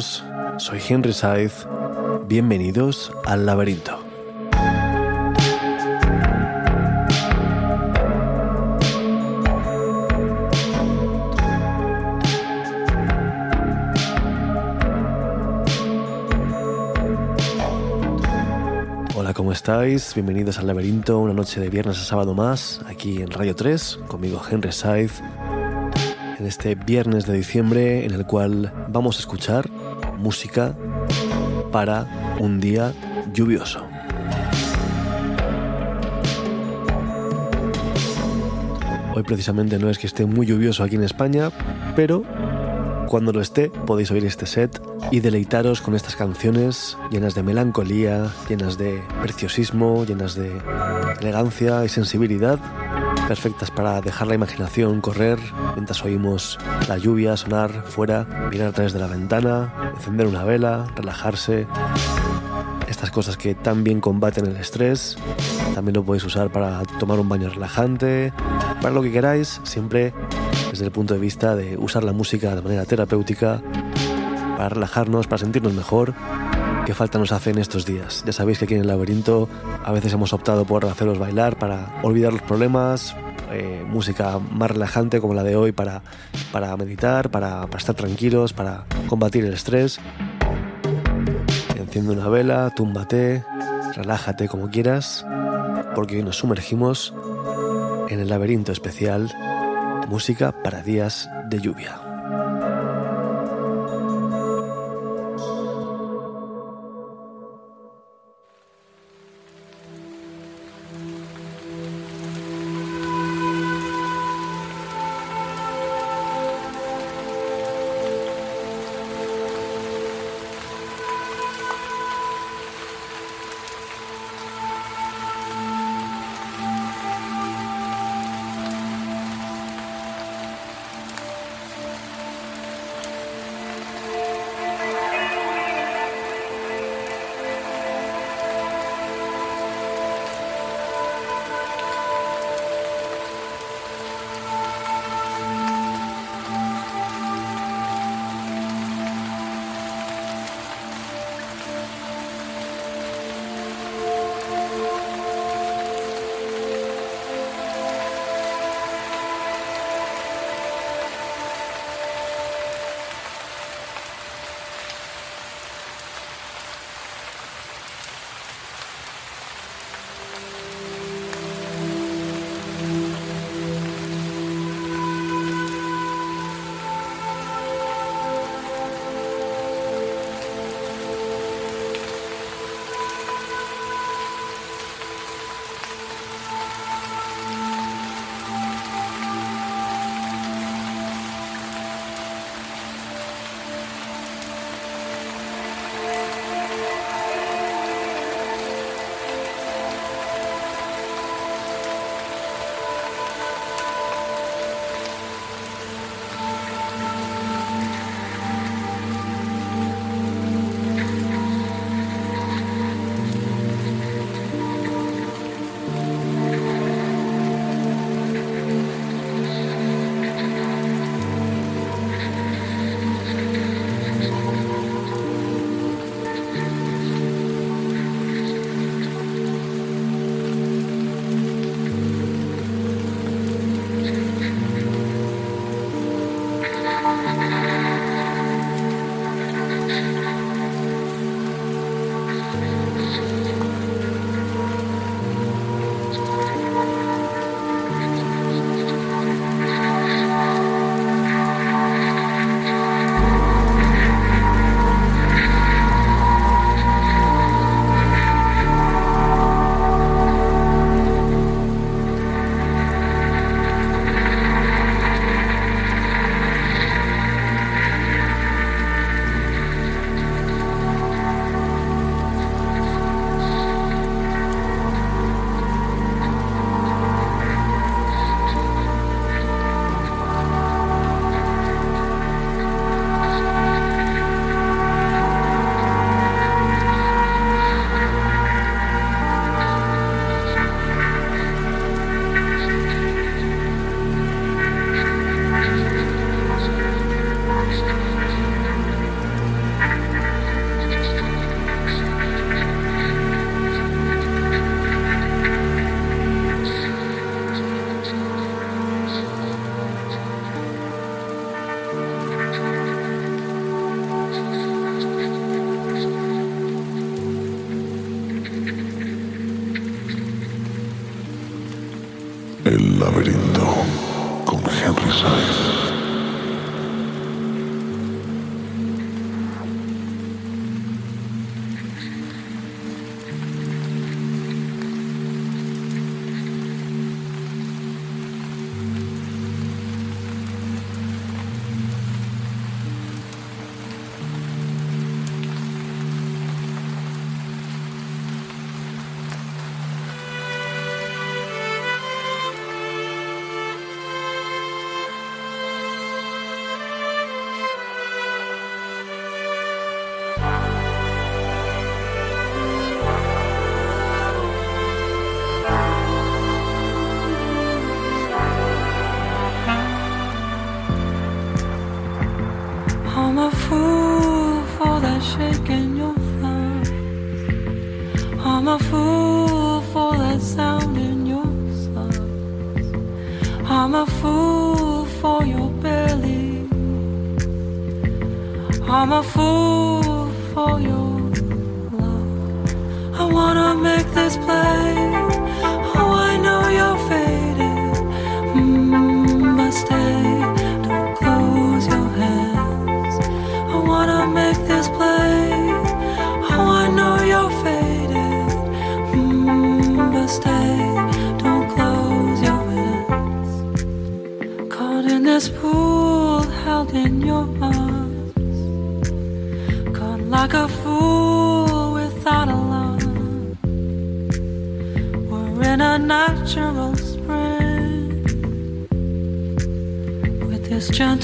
Soy Henry Saiz. Bienvenidos al laberinto. Hola, ¿cómo estáis? Bienvenidos al laberinto, una noche de viernes a sábado más, aquí en Radio 3, conmigo Henry Saiz, en este viernes de diciembre en el cual vamos a escuchar música para un día lluvioso. Hoy precisamente no es que esté muy lluvioso aquí en España, pero cuando lo esté podéis oír este set y deleitaros con estas canciones llenas de melancolía, llenas de preciosismo, llenas de elegancia y sensibilidad perfectas para dejar la imaginación correr mientras oímos la lluvia sonar fuera, mirar a través de la ventana, encender una vela, relajarse. Estas cosas que tan bien combaten el estrés, también lo podéis usar para tomar un baño relajante, para lo que queráis, siempre desde el punto de vista de usar la música de manera terapéutica, para relajarnos, para sentirnos mejor que falta nos hace en estos días. Ya sabéis que aquí en el laberinto a veces hemos optado por haceros bailar para olvidar los problemas, eh, música más relajante como la de hoy para, para meditar, para, para estar tranquilos, para combatir el estrés. Enciende una vela, túmbate, relájate como quieras, porque hoy nos sumergimos en el laberinto especial Música para días de lluvia.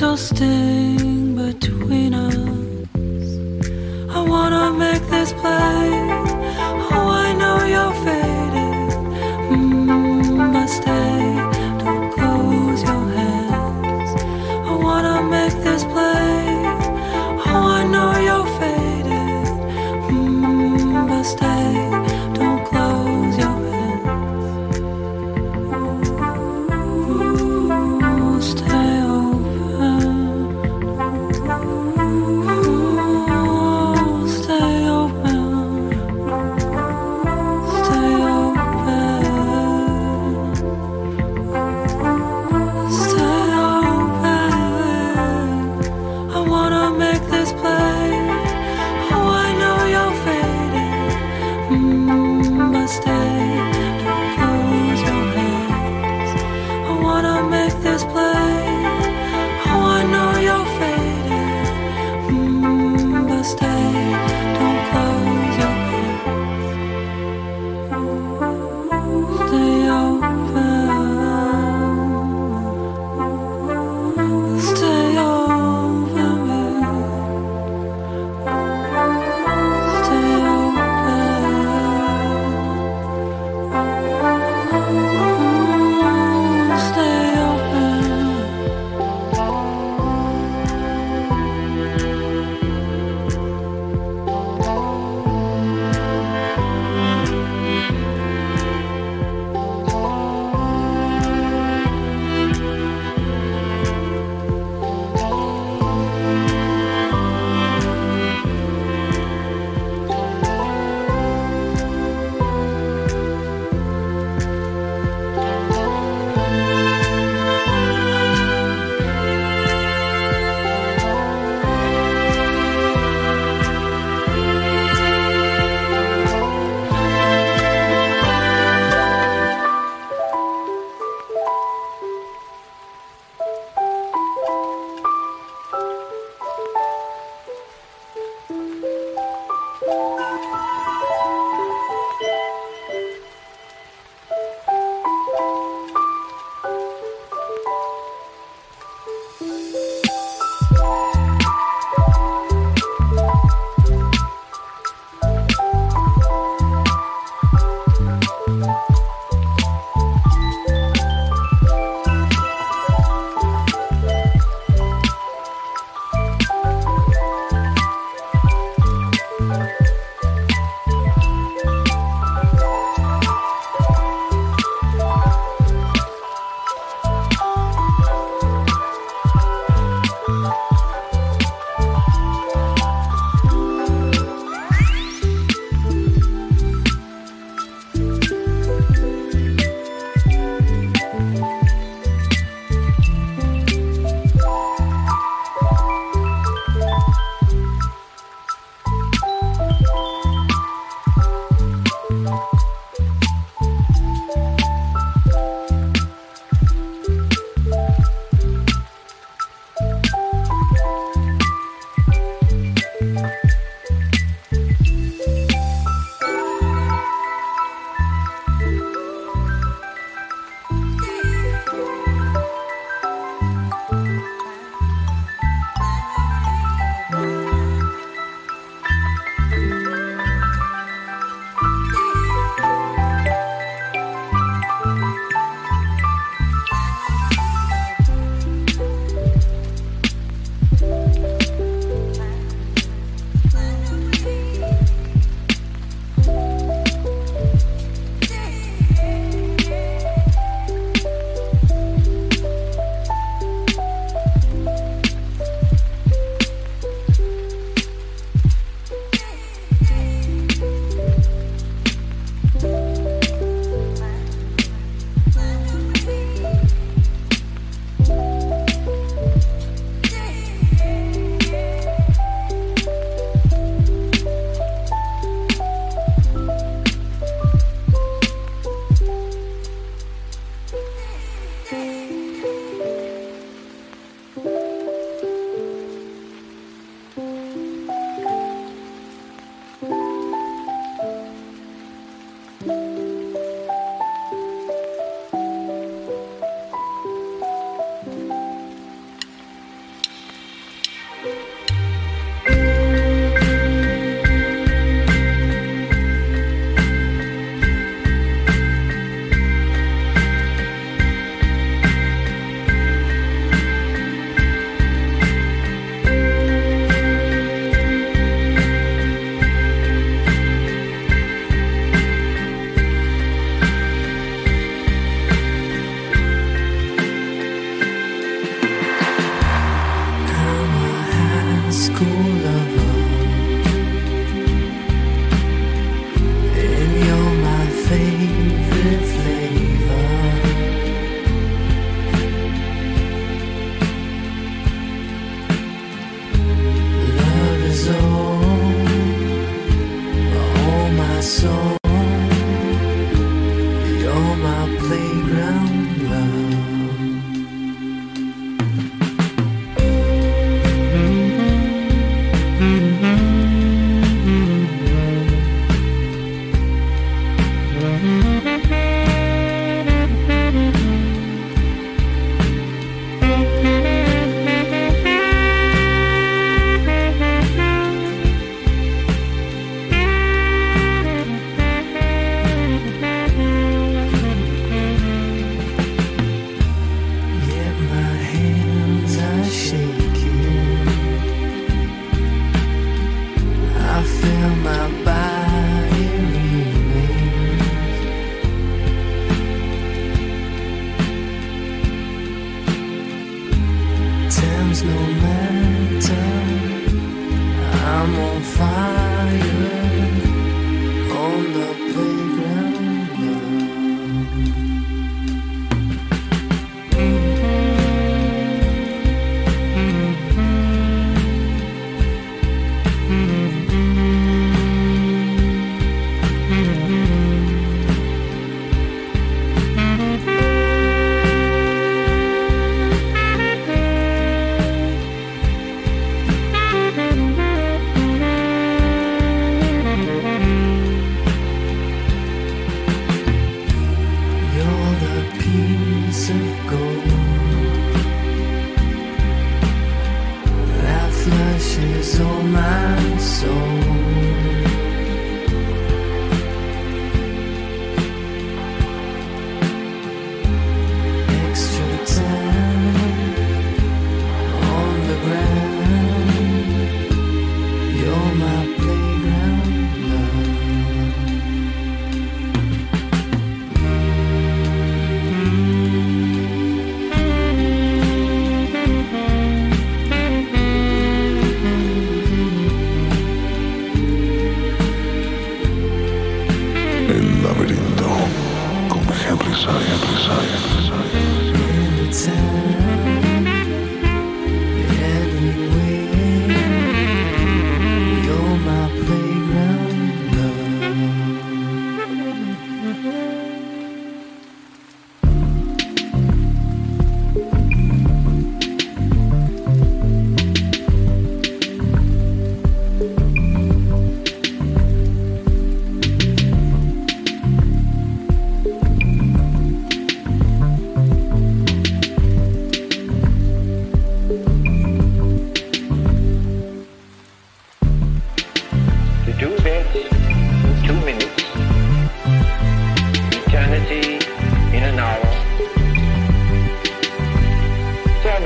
toasted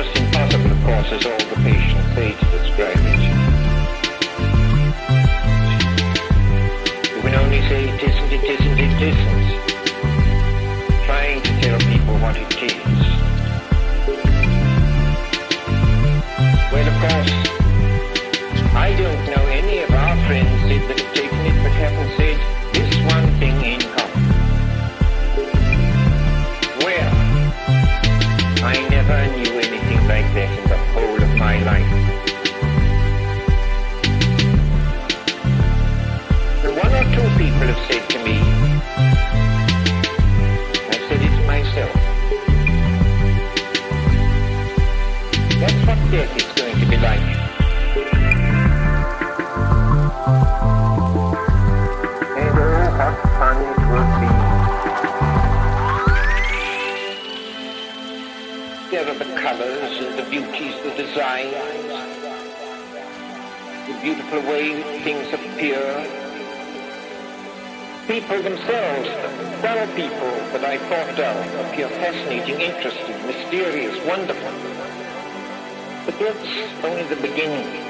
worst impossible, of course, as all the patient data that's graded. You can only say it isn't, it isn't, it isn't. Trying to tell people what it is. Well, of course, I don't know any of our friends that have taken it but haven't said people have said to me, I've said it to myself. That's what death is going to be like. And oh, what fun it will be. There are the colors and the beauties, the designs, the beautiful way things appear. People themselves, dull people that I thought dull, appear fascinating, interesting, mysterious, wonderful. But that's only the beginning.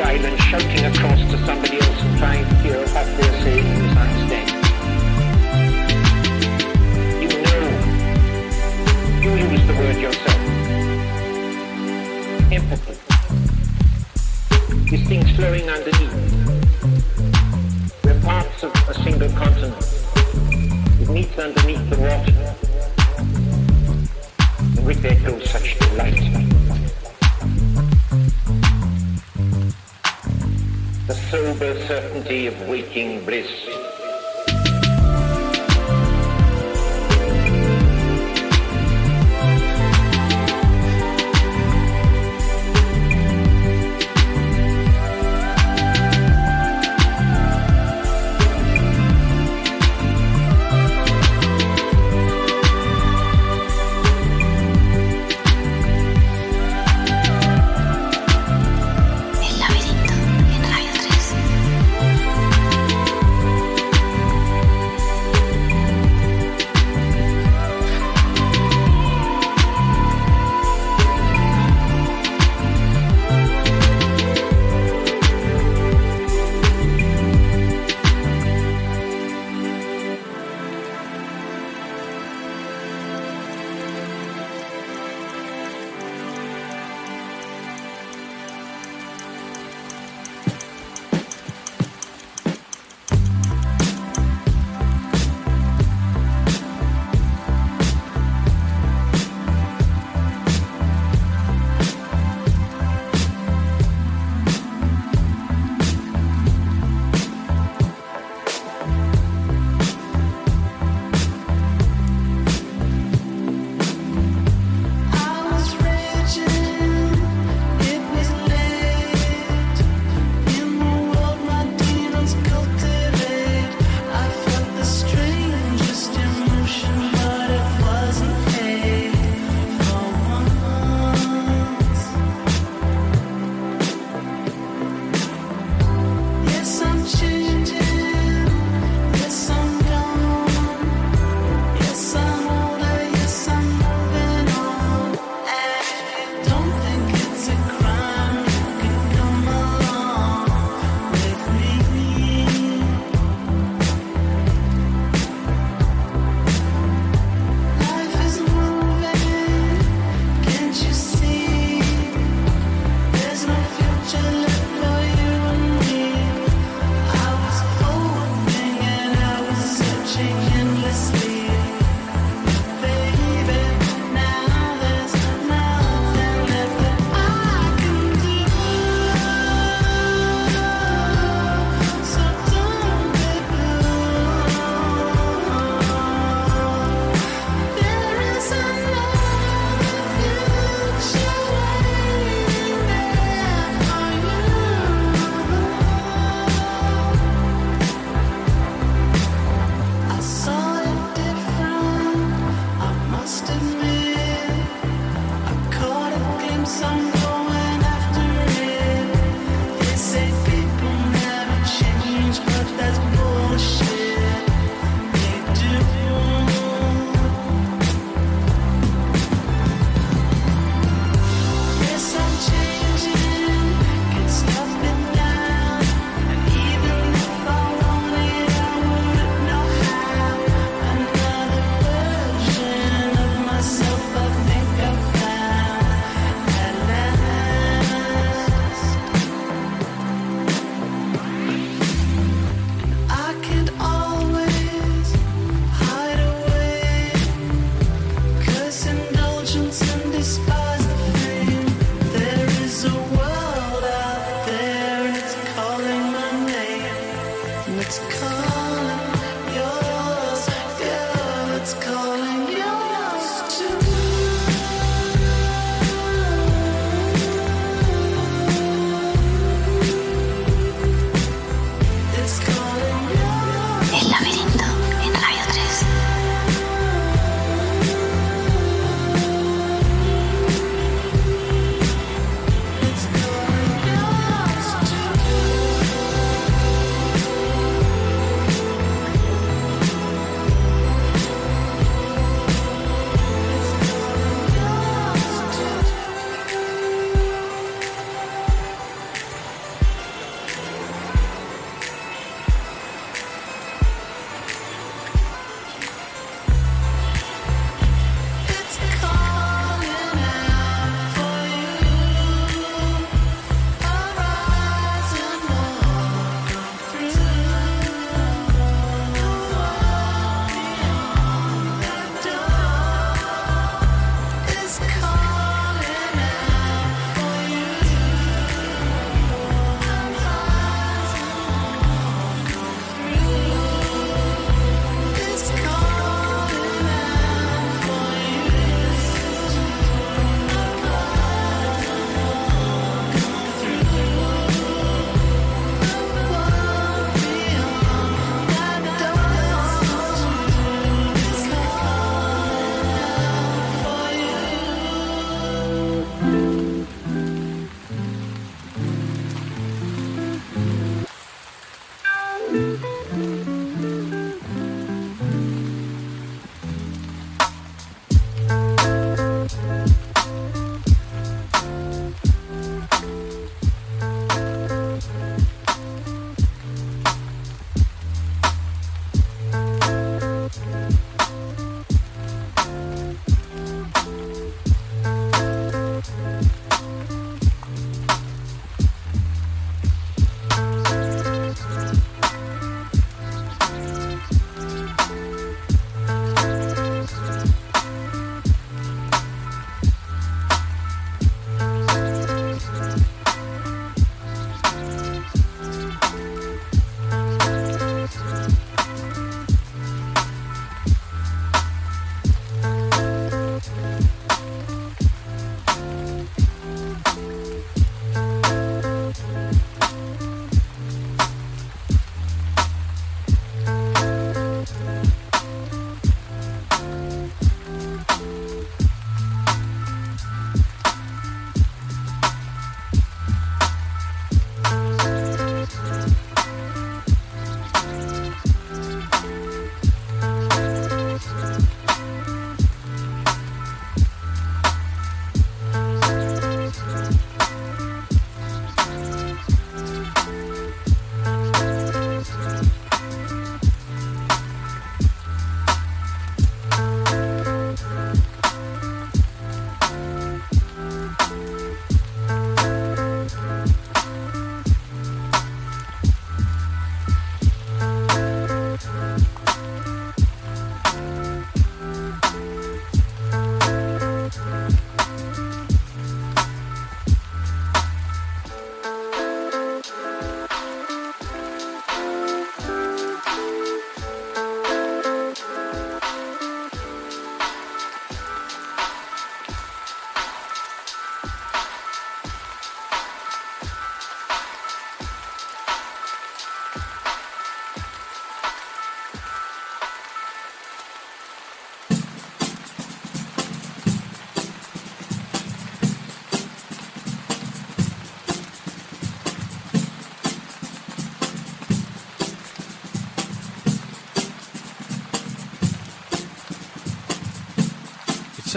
Island shouting across to somebody else and trying to hear what they're saying in the United You know, you use the word yourself. Empathy. This thing's flowing underneath. We're parts of a single continent. It meets underneath the water. And with that goes such delight. the sober certainty of waking bliss.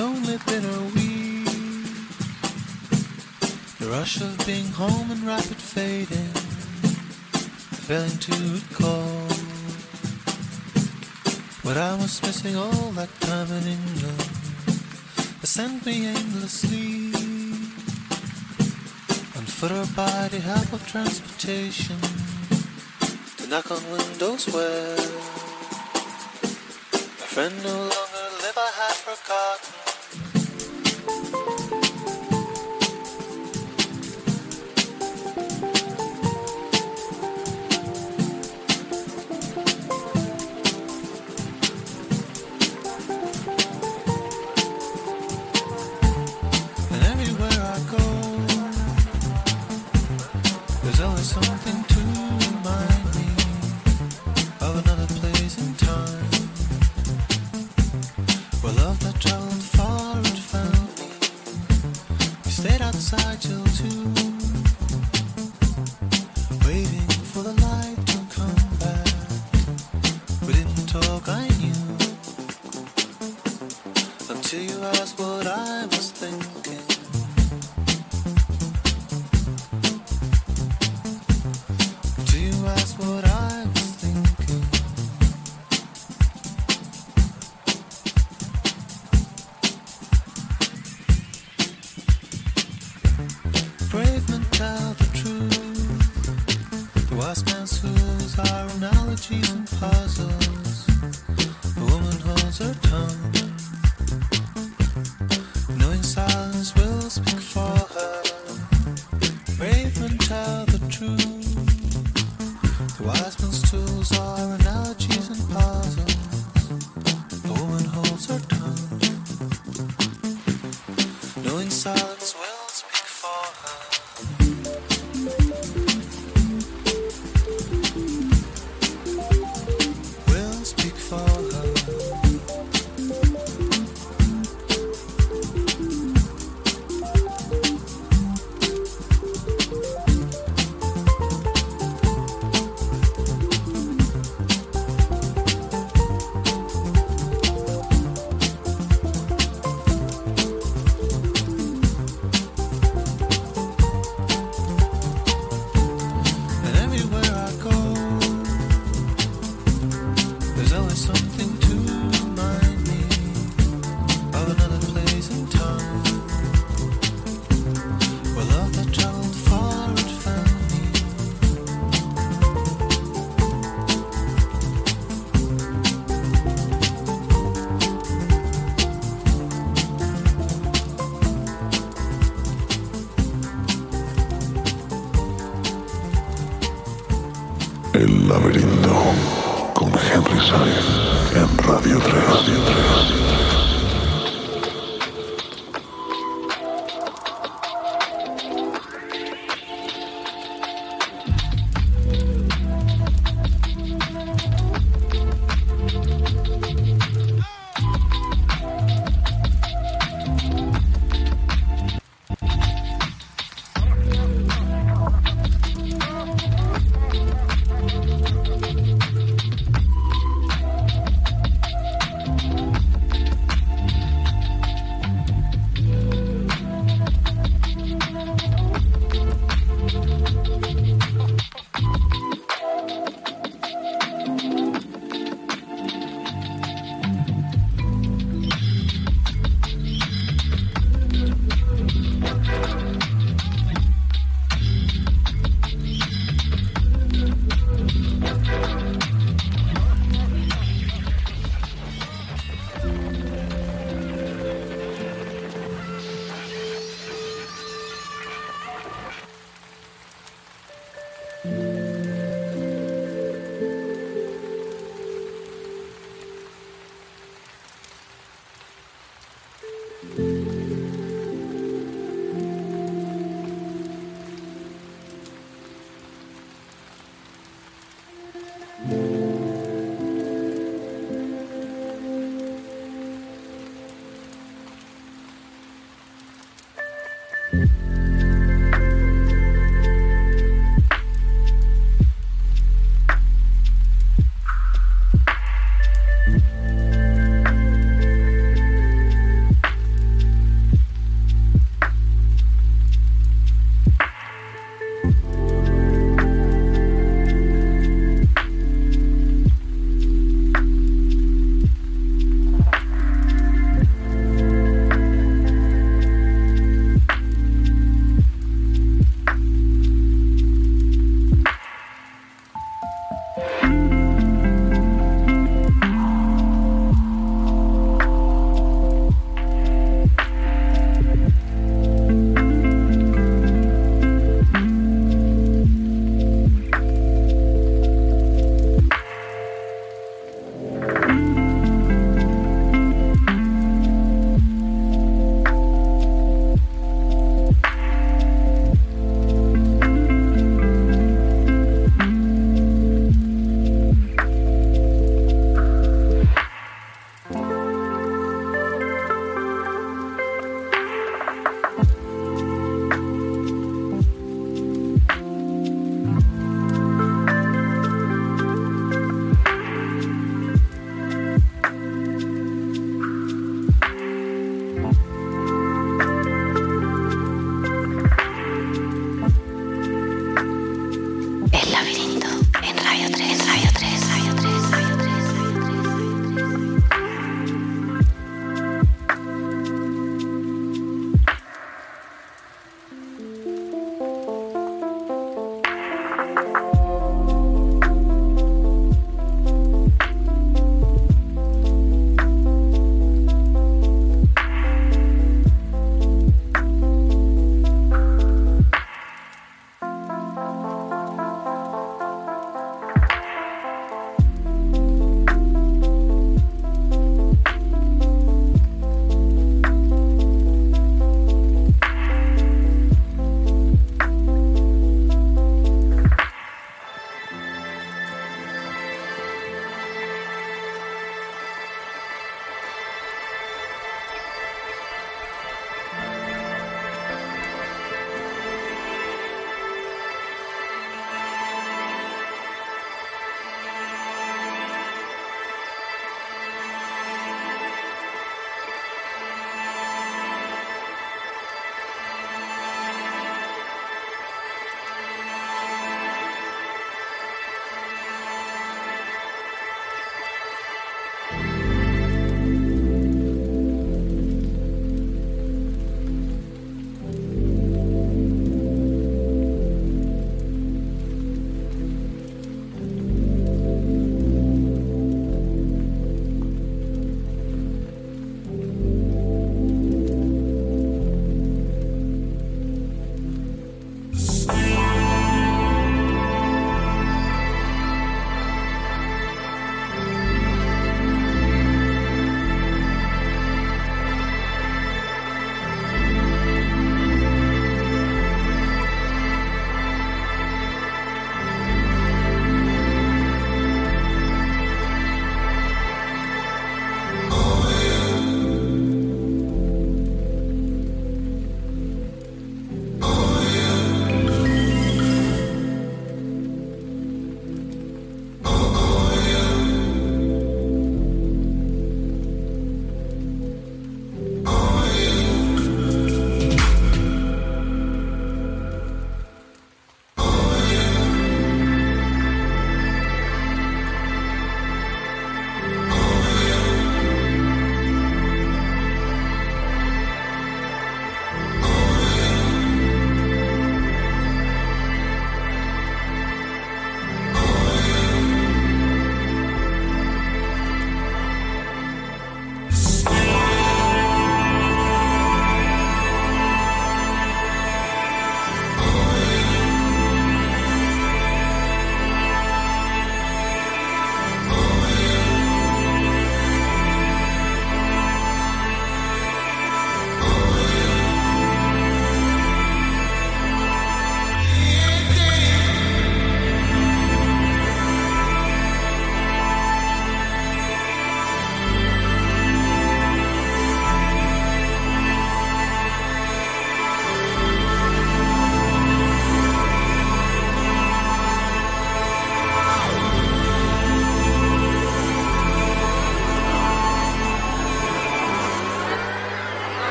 Only been a week. The rush of being home and rapid fading, failing to recall what I was missing all that time in England. They sent me aimlessly on foot or by the help of transportation to knock on windows where my friend no longer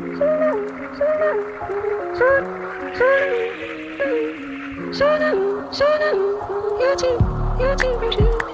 Shut up, shut up, you're too, you're too, you're too.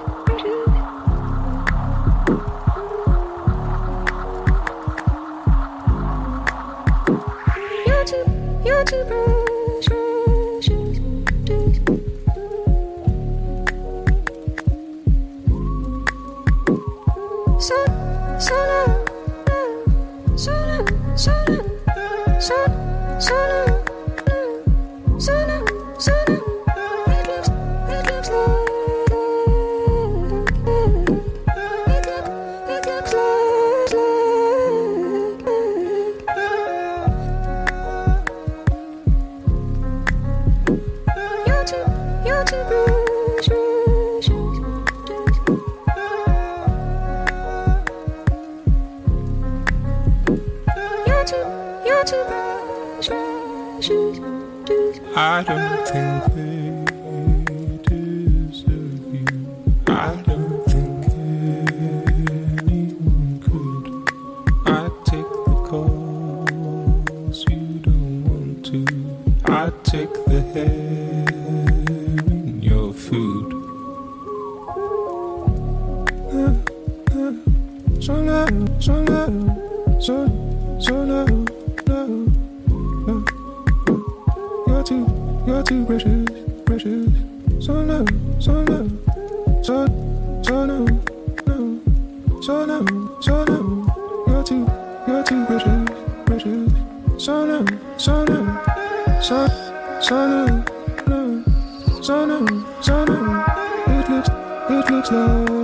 Looks low.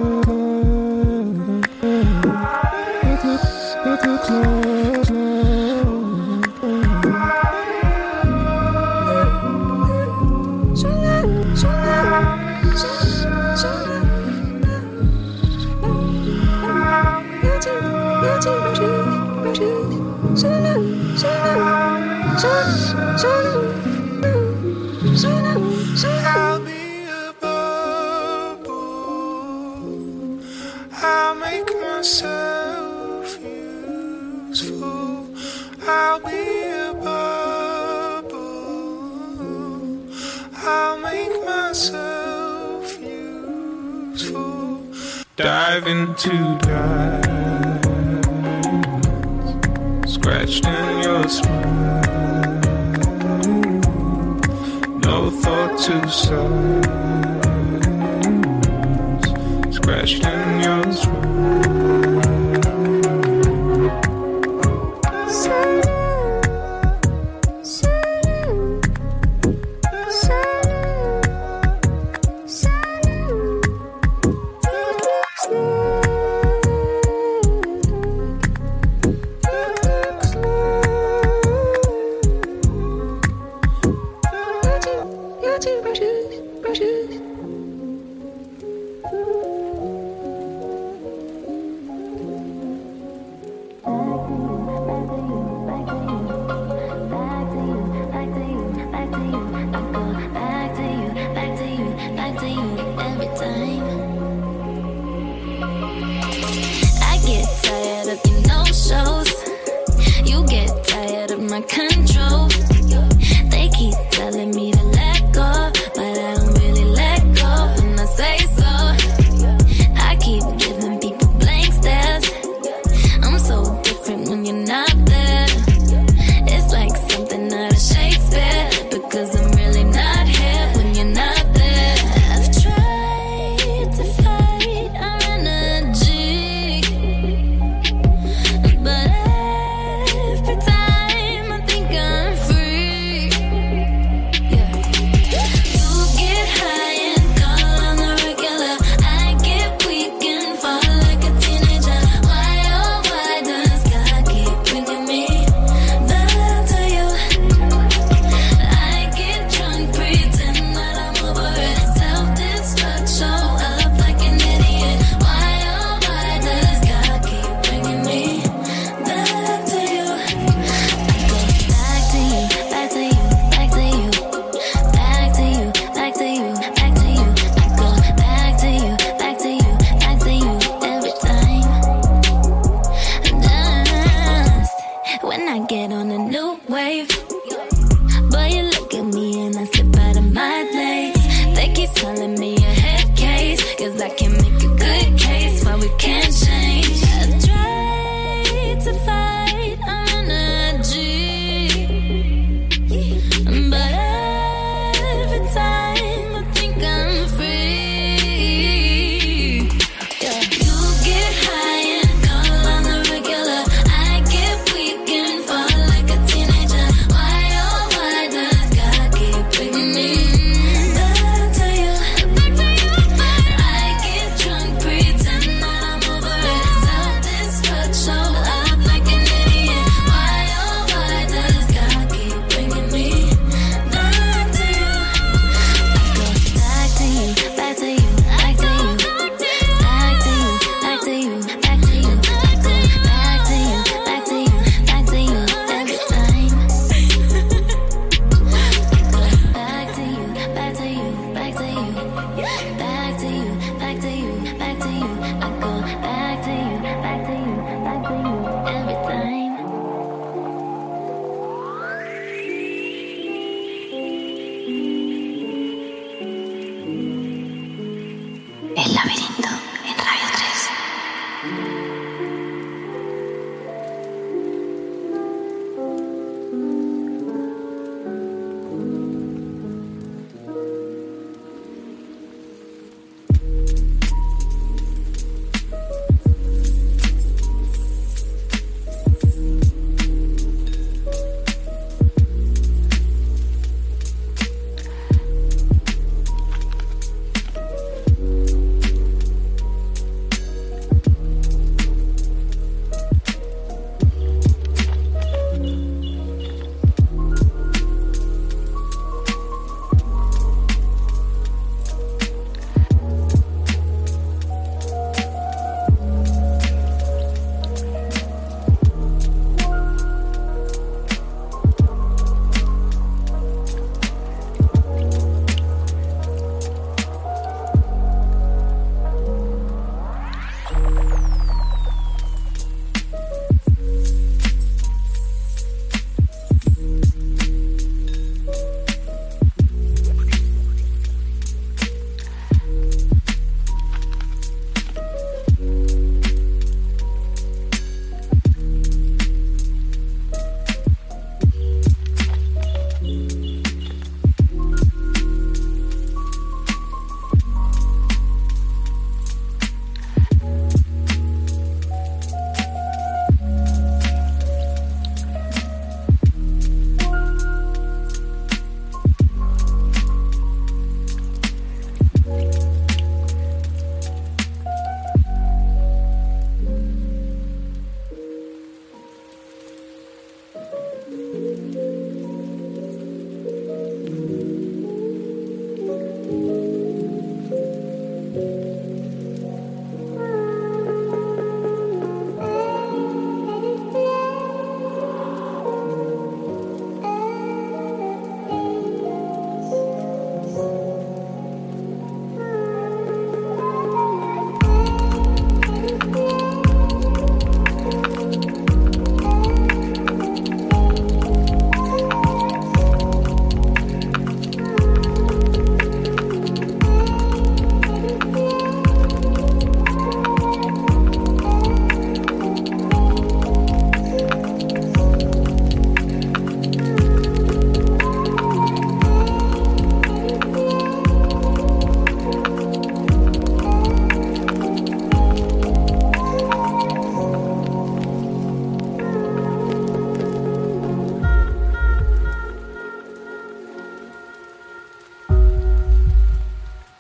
get tired of my control. They keep telling me to let go.